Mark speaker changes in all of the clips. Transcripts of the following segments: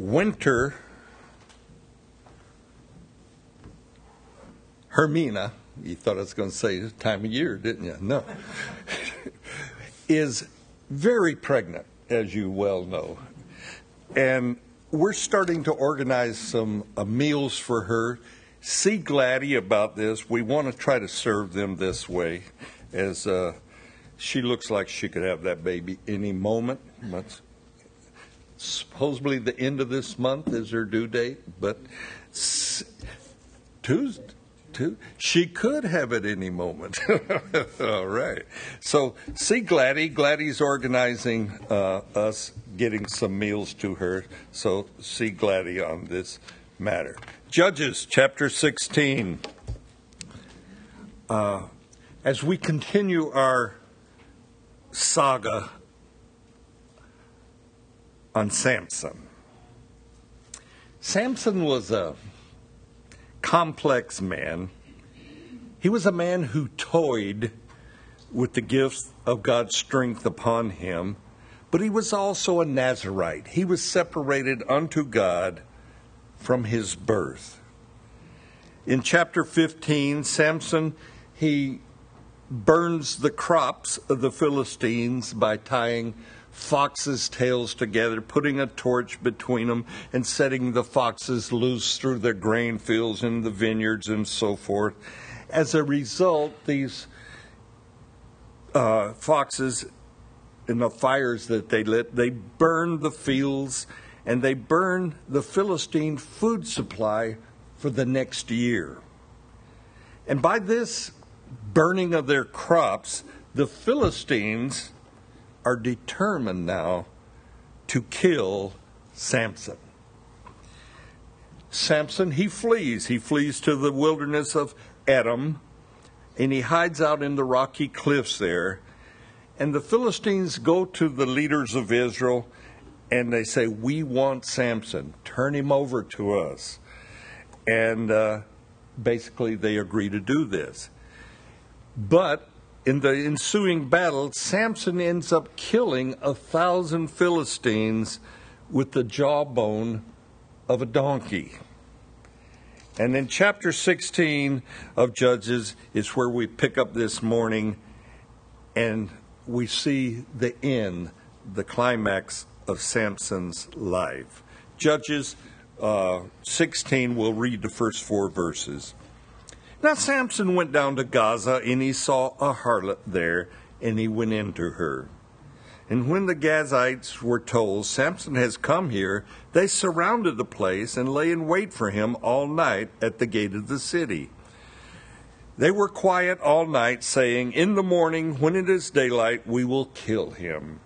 Speaker 1: winter Hermina, you thought I was going to say time of year, didn't you? No. is very pregnant, as you well know. And we're starting to organize some uh, meals for her. See Gladdy about this. We want to try to serve them this way, as uh, she looks like she could have that baby any moment. Supposedly the end of this month is her due date, but Tuesday to? She could have it any moment. All right. So see Gladdy. Gladdy's organizing uh, us getting some meals to her. So see Gladdy on this matter. Judges chapter 16. Uh, as we continue our saga on Samson. Samson was a complex man. He was a man who toyed with the gifts of God's strength upon him, but he was also a Nazarite. He was separated unto God from his birth. In chapter 15, Samson, he burns the crops of the Philistines by tying foxes' tails together, putting a torch between them, and setting the foxes loose through the grain fields and the vineyards and so forth. As a result, these uh, foxes, in the fires that they lit, they burned the fields and they burned the Philistine food supply for the next year. And by this burning of their crops, the Philistines are determined now to kill Samson. Samson, he flees. He flees to the wilderness of Edom, and he hides out in the rocky cliffs there. And the Philistines go to the leaders of Israel and they say, We want Samson. Turn him over to us. And uh, basically, they agree to do this. But in the ensuing battle, Samson ends up killing a thousand Philistines with the jawbone of a donkey. And then chapter 16 of Judges is where we pick up this morning and we see the end, the climax of Samson's life. Judges uh, 16, we'll read the first four verses. Now Samson went down to Gaza, and he saw a harlot there, and he went into her. And when the Gazites were told, Samson has come here, they surrounded the place and lay in wait for him all night at the gate of the city. They were quiet all night, saying, In the morning, when it is daylight, we will kill him.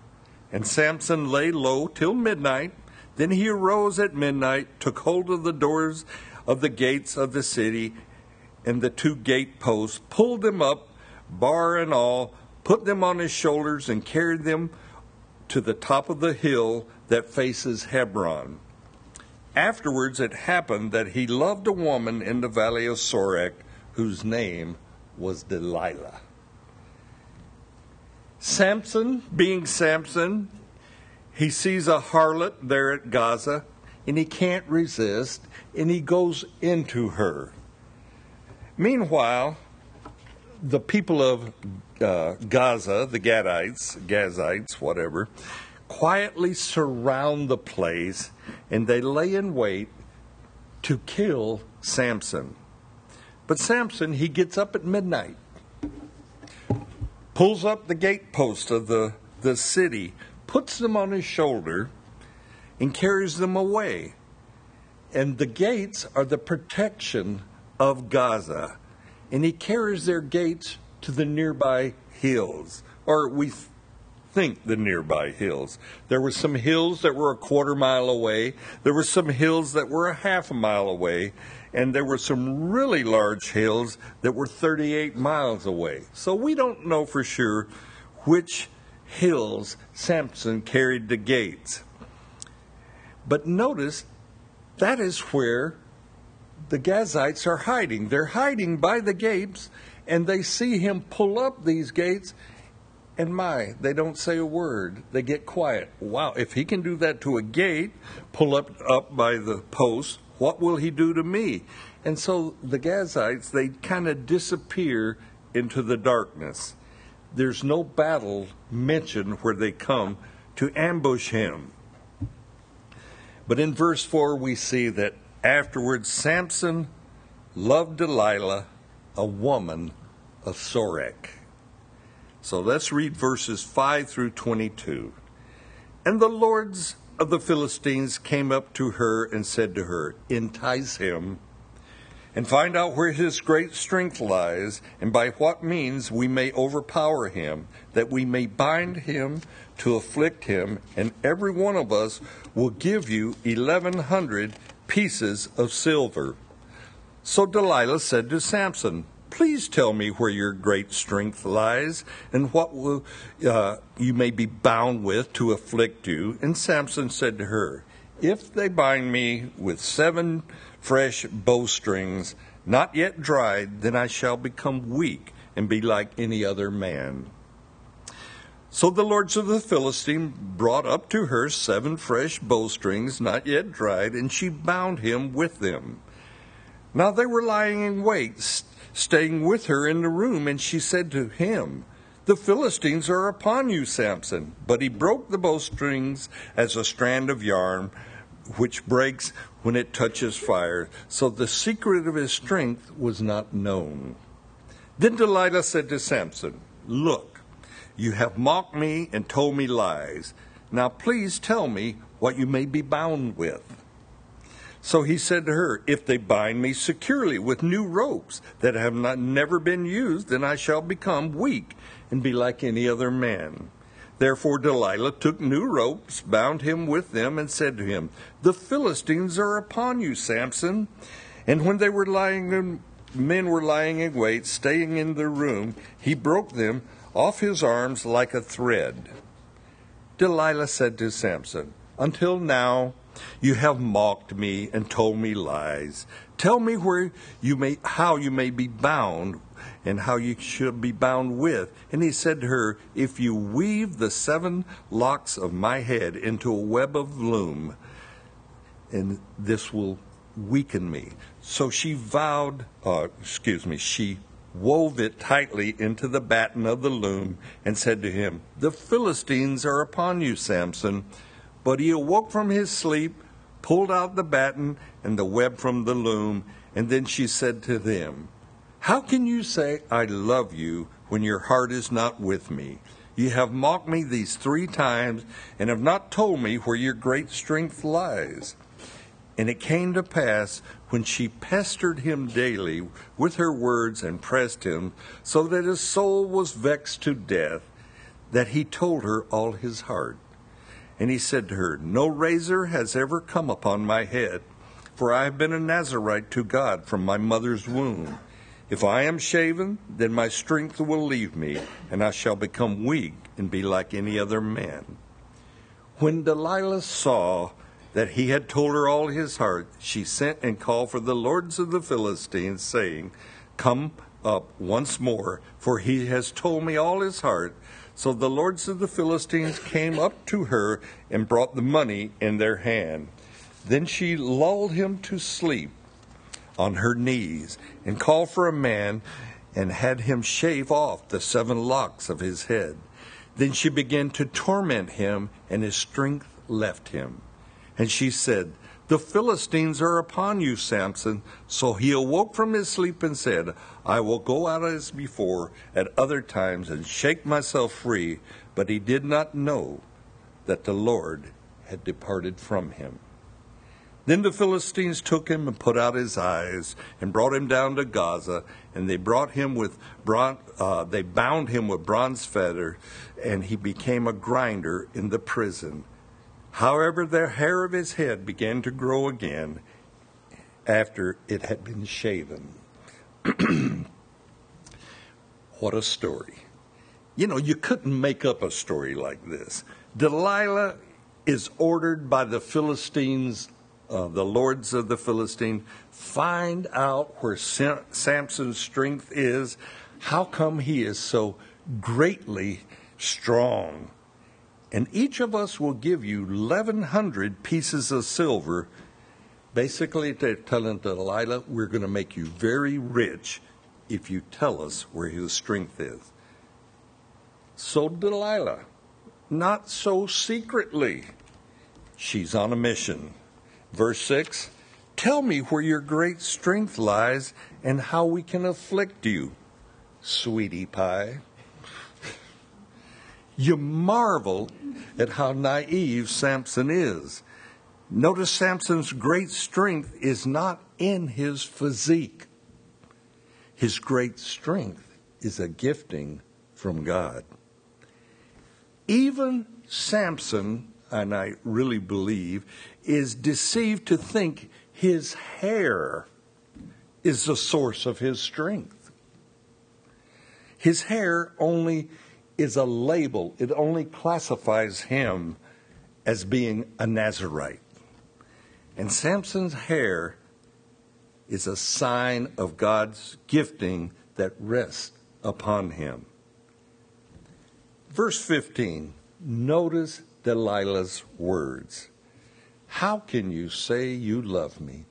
Speaker 1: And Samson lay low till midnight. Then he arose at midnight, took hold of the doors of the gates of the city, and the two gate posts, pulled them up, bar and all, put them on his shoulders, and carried them to the top of the hill that faces Hebron. Afterwards, it happened that he loved a woman in the valley of Sorek whose name was Delilah. Samson, being Samson, he sees a harlot there at Gaza and he can't resist and he goes into her. Meanwhile, the people of uh, Gaza, the Gadites, Gazites, whatever, quietly surround the place and they lay in wait to kill Samson. But Samson, he gets up at midnight, pulls up the gatepost of the, the city, puts them on his shoulder, and carries them away. And the gates are the protection of Gaza, and he carries their gates to the nearby hills, or we think the nearby hills. There were some hills that were a quarter mile away, there were some hills that were a half a mile away, and there were some really large hills that were 38 miles away. So we don't know for sure which hills Samson carried the gates. But notice that is where the Gazites are hiding. They're hiding by the gates, and they see him pull up these gates, And my, they don't say a word. They get quiet. Wow, if he can do that to a gate, pull up up by the post, what will he do to me? And so the Gazites, they kind of disappear into the darkness. There's no battle mentioned where they come to ambush him. But in verse 4, we see that afterwards Samson loved Delilah, a woman of Sorek. So let's read verses 5 through 22. And the lords of the Philistines came up to her and said to her, Entice him and find out where his great strength lies, and by what means we may overpower him, that we may bind him to afflict him, and every one of us will give you eleven hundred pieces of silver. So Delilah said to Samson, Please tell me where your great strength lies, and what will, uh, you may be bound with to afflict you. And Samson said to her, If they bind me with seven fresh bowstrings, not yet dried, then I shall become weak and be like any other man. So the lords of the Philistine brought up to her seven fresh bowstrings, not yet dried, and she bound him with them. Now they were lying in wait, staying with her in the room, and she said to him, The Philistines are upon you, Samson. But he broke the bowstrings as a strand of yarn, which breaks when it touches fire. So the secret of his strength was not known. Then Delilah said to Samson, Look, you have mocked me and told me lies. Now please tell me what you may be bound with. So he said to her, If they bind me securely with new ropes that have not never been used, then I shall become weak and be like any other man. Therefore Delilah took new ropes, bound him with them, and said to him, The Philistines are upon you, Samson. And when they were lying in, men were lying in wait, staying in the room, he broke them off his arms like a thread. Delilah said to Samson, Until now you have mocked me and told me lies. Tell me where you may how you may be bound and how you should be bound with. And he said to her, If you weave the seven locks of my head into a web of loom, and this will weaken me. So she vowed, uh, excuse me, she wove it tightly into the batten of the loom, and said to him, The Philistines are upon you, Samson. But he awoke from his sleep, pulled out the batten and the web from the loom, and then she said to them, How can you say, I love you, when your heart is not with me? You have mocked me these three times, and have not told me where your great strength lies. And it came to pass when she pestered him daily with her words and pressed him, so that his soul was vexed to death, that he told her all his heart. And he said to her, No razor has ever come upon my head, for I have been a Nazarite to God from my mother's womb. If I am shaven, then my strength will leave me, and I shall become weak and be like any other man. When Delilah saw that he had told her all his heart, she sent and called for the lords of the Philistines, saying, Come up once more, for he has told me all his heart. So the lords of the Philistines came up to her and brought the money in their hand. Then she lulled him to sleep on her knees and called for a man and had him shave off the seven locks of his head. Then she began to torment him, and his strength left him. And she said, The Philistines are upon you, Samson. So he awoke from his sleep and said, I will go out as before at other times and shake myself free. But he did not know that the Lord had departed from him. Then the Philistines took him and put out his eyes and brought him down to Gaza, and they brought him with bron- uh, they bound him with bronze fetter, and he became a grinder in the prison. However, the hair of his head began to grow again after it had been shaven. what a story. You know, you couldn't make up a story like this. Delilah is ordered by the Philistines, uh, the lords of the Philistine, find out where Samson's strength is. How come he is so greatly strong. And each of us will give you 1,100 pieces of silver. Basically, they're telling Delilah, we're going to make you very rich if you tell us where his strength is. So, Delilah, not so secretly. She's on a mission. Verse 6 Tell me where your great strength lies and how we can afflict you, sweetie pie. You marvel at how naive Samson is. Notice Samson's great strength is not in his physique. His great strength is a gifting from God. Even Samson, and I really believe, is deceived to think his hair is the source of his strength. His hair only is a label, it only classifies him as being a Nazarite. And Samson's hair is a sign of God's gifting that rests upon him. Verse 15, notice Delilah's words. How can you say you love me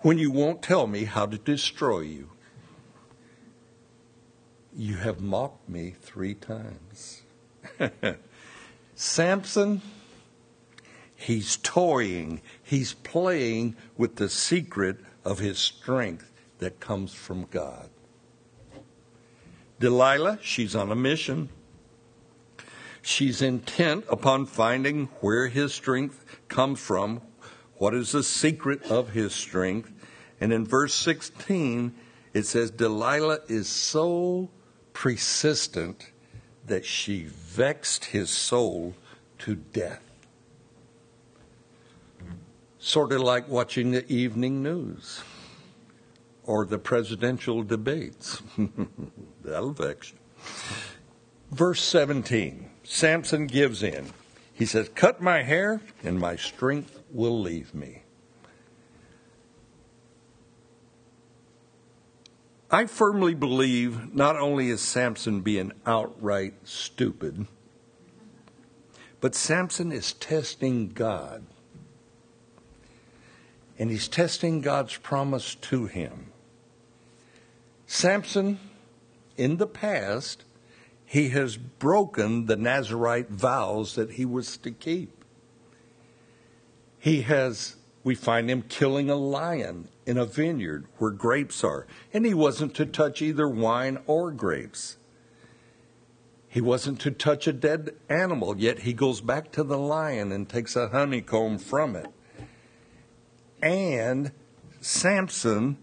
Speaker 1: when you won't tell me how to destroy you? You have mocked me three times. Samson, he's toying, he's playing with the secret of his strength that comes from God. Delilah, she's on a mission. She's intent upon finding where his strength comes from, what is the secret of his strength. And in verse 16, it says, Delilah is so persistent that she vexed his soul to death. Sort of like watching the evening news or the presidential debates. That'll vex you. Verse 17 Samson gives in. He says, Cut my hair, and my strength will leave me. I firmly believe not only is Samson being outright stupid, but Samson is testing God. And he's testing God's promise to him. Samson, in the past, he has broken the Nazarite vows that he was to keep. He has, we find him killing a lion in a vineyard where grapes are, and he wasn't to touch either wine or grapes. He wasn't to touch a dead animal, yet he goes back to the lion and takes a honeycomb from it. And Samson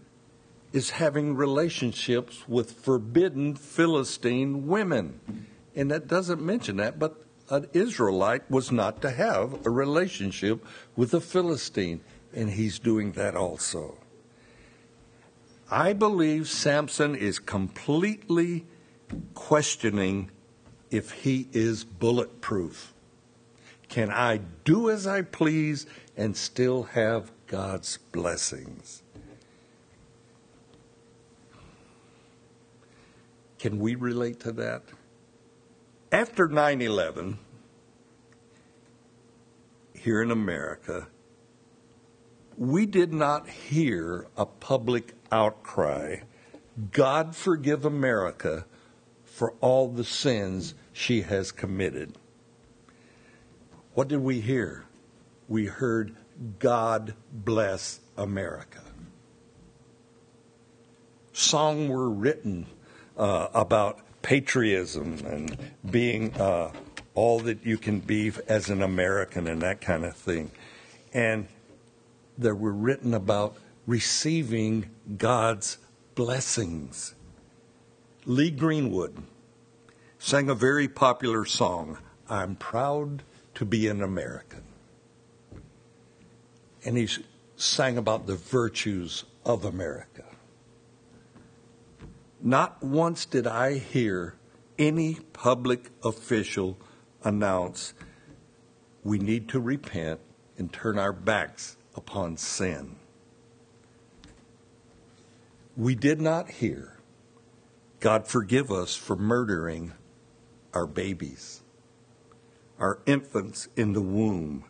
Speaker 1: is having relationships with forbidden Philistine women. And that doesn't mention that, but an Israelite was not to have a relationship with a Philistine, and he's doing that also. I believe Samson is completely questioning if he is bulletproof. Can I do as I please and still have God's blessings? Can we relate to that? After 9 11, here in America, we did not hear a public outcry God forgive America for all the sins she has committed. What did we hear? We heard God bless America. Songs were written uh, about patriotism and being uh, all that you can be as an American and that kind of thing. And they were written about receiving God's blessings. Lee Greenwood sang a very popular song, I'm Proud to Be an American. And he sang about the virtues of America. Not once did I hear any public official announce we need to repent and turn our backs upon sin. We did not hear God forgive us for murdering our babies, our infants in the womb.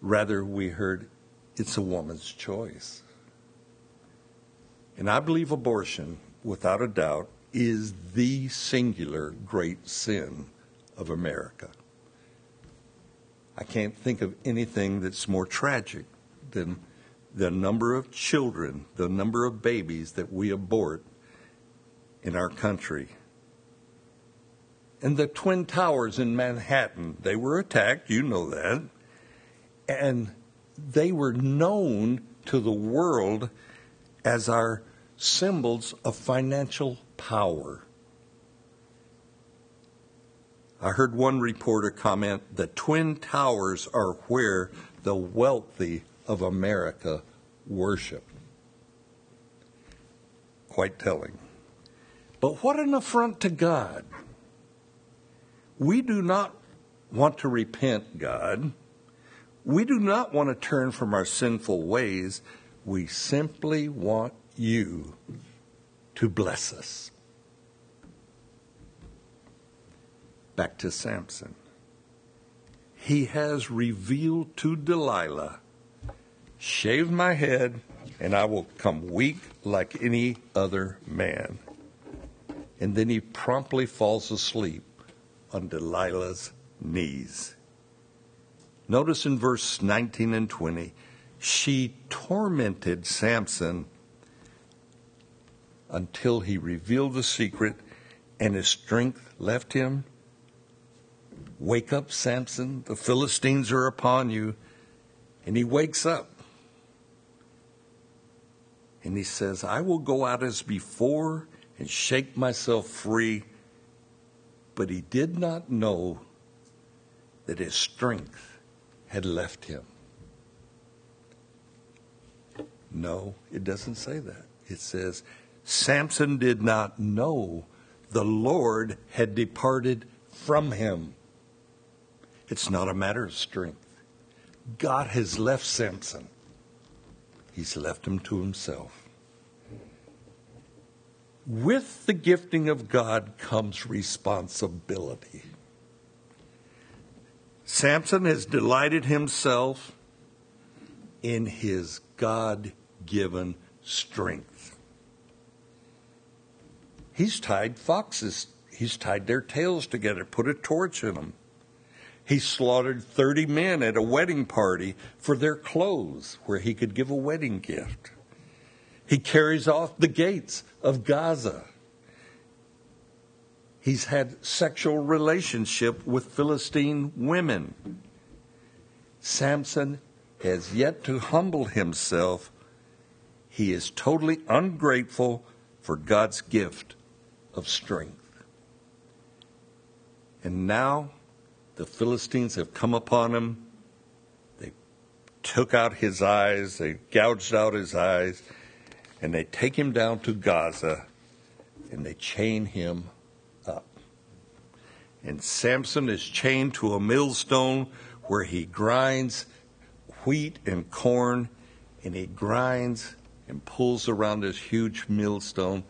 Speaker 1: Rather, we heard it's a woman's choice. And I believe abortion, without a doubt, is the singular great sin of America. I can't think of anything that's more tragic than the number of children, the number of babies that we abort in our country. And the Twin Towers in Manhattan, they were attacked, you know that. And they were known to the world as our symbols of financial power. I heard one reporter comment that Twin Towers are where the wealthy of America worship. Quite telling. But what an affront to God. We do not want to repent, God. We do not want to turn from our sinful ways. We simply want you to bless us. Back to Samson. He has revealed to Delilah shave my head, and I will come weak like any other man. And then he promptly falls asleep on Delilah's knees. Notice in verse 19 and 20, she tormented Samson until he revealed the secret and his strength left him. Wake up, Samson, the Philistines are upon you. And he wakes up. And he says, I will go out as before and shake myself free. But he did not know that his strength had left him. No, it doesn't say that. It says, Samson did not know the Lord had departed from him. It's not a matter of strength. God has left Samson. He's left him to himself. With the gifting of God comes responsibility. Samson has delighted himself in his God given strength. He's tied foxes, he's tied their tails together, put a torch in them. He slaughtered 30 men at a wedding party for their clothes where he could give a wedding gift. He carries off the gates of Gaza. He's had sexual relationship with Philistine women. Samson has yet to humble himself. He is totally ungrateful for God's gift of strength. And now the Philistines have come upon him. They took out his eyes, they gouged out his eyes, and they take him down to Gaza and they chain him up. And Samson is chained to a millstone where he grinds wheat and corn, and he grinds and pulls around this huge millstone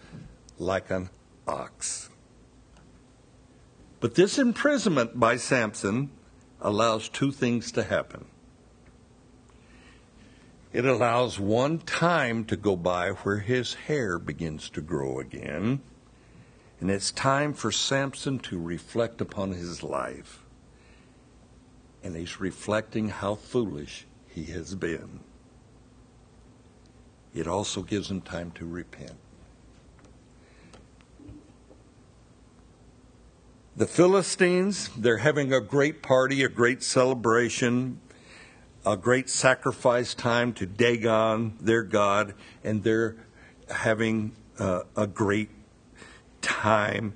Speaker 1: like an ox. But this imprisonment by Samson allows two things to happen. It allows one time to go by where his hair begins to grow again. And it's time for Samson to reflect upon his life. And he's reflecting how foolish he has been. It also gives him time to repent. The Philistines, they're having a great party, a great celebration, a great sacrifice time to Dagon, their God, and they're having uh, a great time.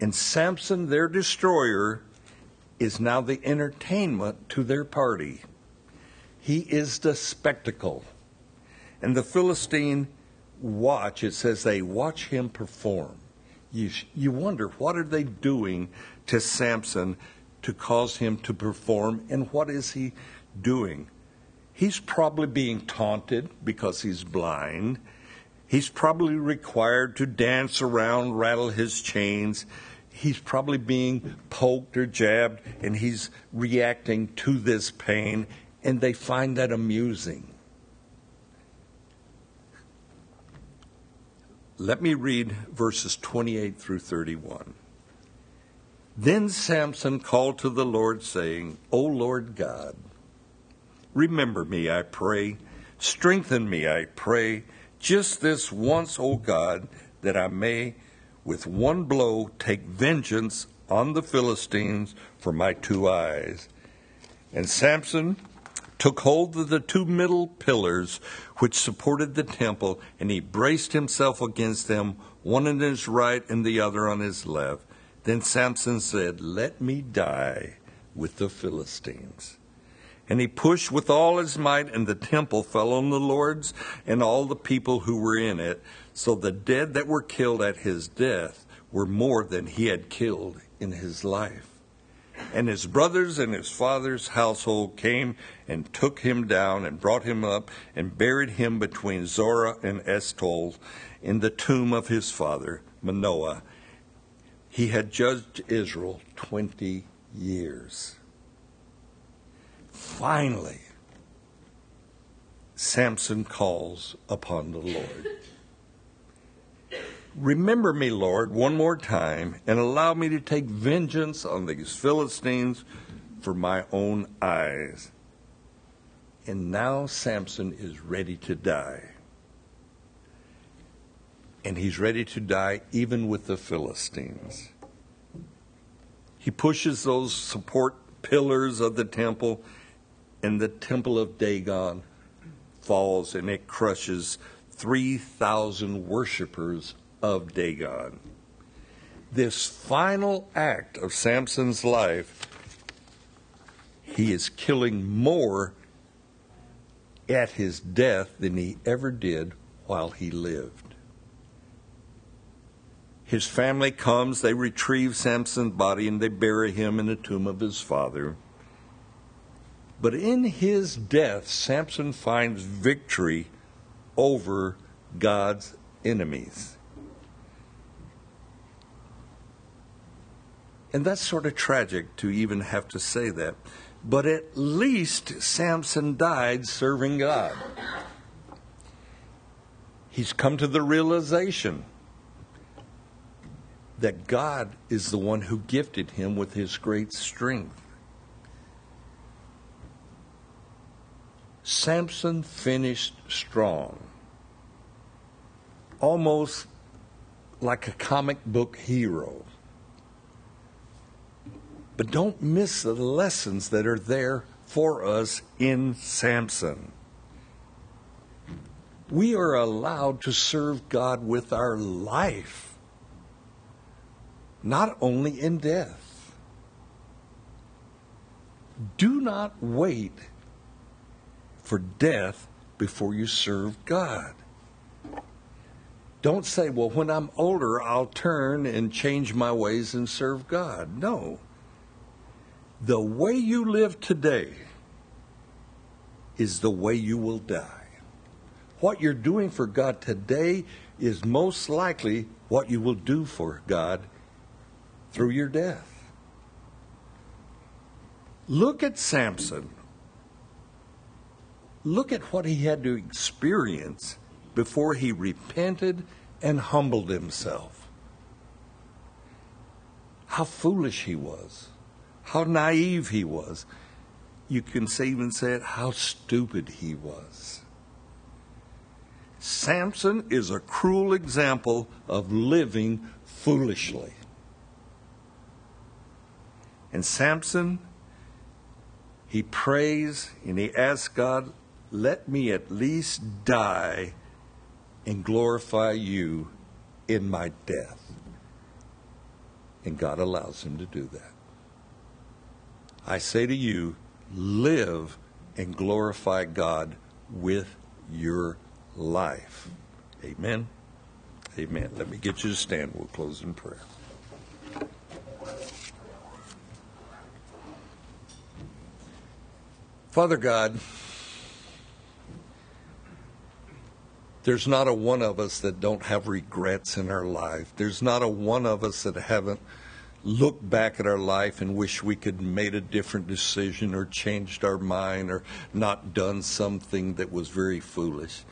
Speaker 1: And Samson, their destroyer, is now the entertainment to their party. He is the spectacle. And the Philistine watch, it says they watch him perform you, you wonder what are they doing to Samson to cause him to perform, and what is he doing? He's probably being taunted because he's blind. He's probably required to dance around, rattle his chains, he's probably being poked or jabbed and he's reacting to this pain, and they find that amusing. Let me read verses 28 through 31. Then Samson called to the Lord, saying, O Lord God, remember me, I pray. Strengthen me, I pray, just this once, O God, that I may with one blow take vengeance on the Philistines for my two eyes. And Samson took hold of the two middle pillars which supported the temple, and he braced himself against them, one on his right and the other on his left. Then Samson said, Let me die with the Philistines. And he pushed with all his might, and the temple fell on the lords and all the people who were in it. So the dead that were killed at his death were more than he had killed in his life. And his brothers and his father's household came and took him down and brought him up and buried him between Zorah and Eshtaol in the tomb of his father, Manoah. He had judged Israel 20 years. Finally, Samson calls upon the Lord. Remember me, Lord, one more time, and allow me to take vengeance on these Philistines for my own eyes. And now Samson is ready to die. And he's ready to die even with the Philistines. He pushes those support pillars of the temple, and the temple of Dagon falls and it crushes 3,000 worshippers of Dagon. This final act of Samson's life, he is killing more at his death than he ever did while he lived. His family comes, they retrieve Samson's body, and they bury him in the tomb of his father. But in his death, Samson finds victory over God's enemies. And that's sort of tragic to even have to say that. But at least Samson died serving God. He's come to the realization that God is the one who gifted him with his great strength. Samson finished strong, almost like a comic book hero. But don't miss the lessons that are there for us in Samson. We are allowed to serve God with our life, not only in death. Do not wait for death before you serve God. Don't say, well, when I'm older, I'll turn and change my ways and serve God. No the way you live today is the way you will die. What you're doing for God today is most likely what you will do for God through your death. Look at Samson. Look at what he had to experience before he repented and humbled himself. How foolish he was how naive he was. You can even say it, how stupid he was. Samson is a cruel example of living foolishly. And Samson, he prays and he asks God, let me at least die and glorify you in my death. And God allows him to do that. I say to you, live and glorify God with your life. Amen. Amen. Let me get you to stand. We'll close in prayer. Father God, there's not a one of us that don't have regrets in our life. There's not a one of us that haven't look back at our life and wish we could made a different decision or changed our mind or not done something that was very foolish.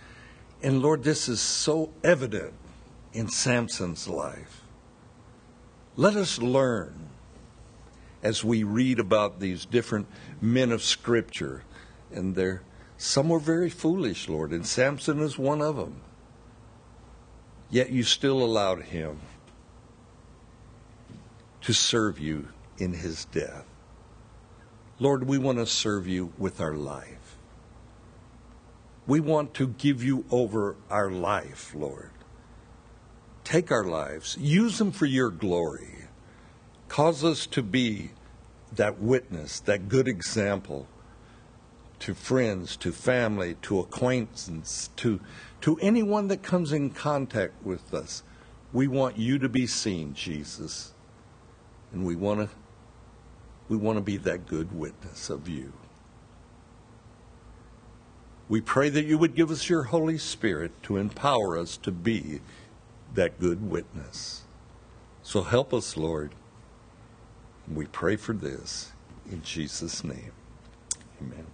Speaker 1: And Lord, this is so evident in Samson's life. Let us learn as we read about these different men of Scripture, and they're some were very foolish, Lord, and Samson is one of them. Yet you still allowed him to serve you in his death. Lord, we want to serve you with our life. We want to give you over our life, Lord. Take our lives, use them for your glory. Cause us to be that witness, that good example to friends, to family, to acquaintance, to, to anyone that comes in contact with us. We want you to be seen, Jesus. And we want to we want to be that good witness of you. We pray that you would give us your Holy Spirit to empower us to be that good witness. So help us, Lord. We pray for this in Jesus' name. Amen.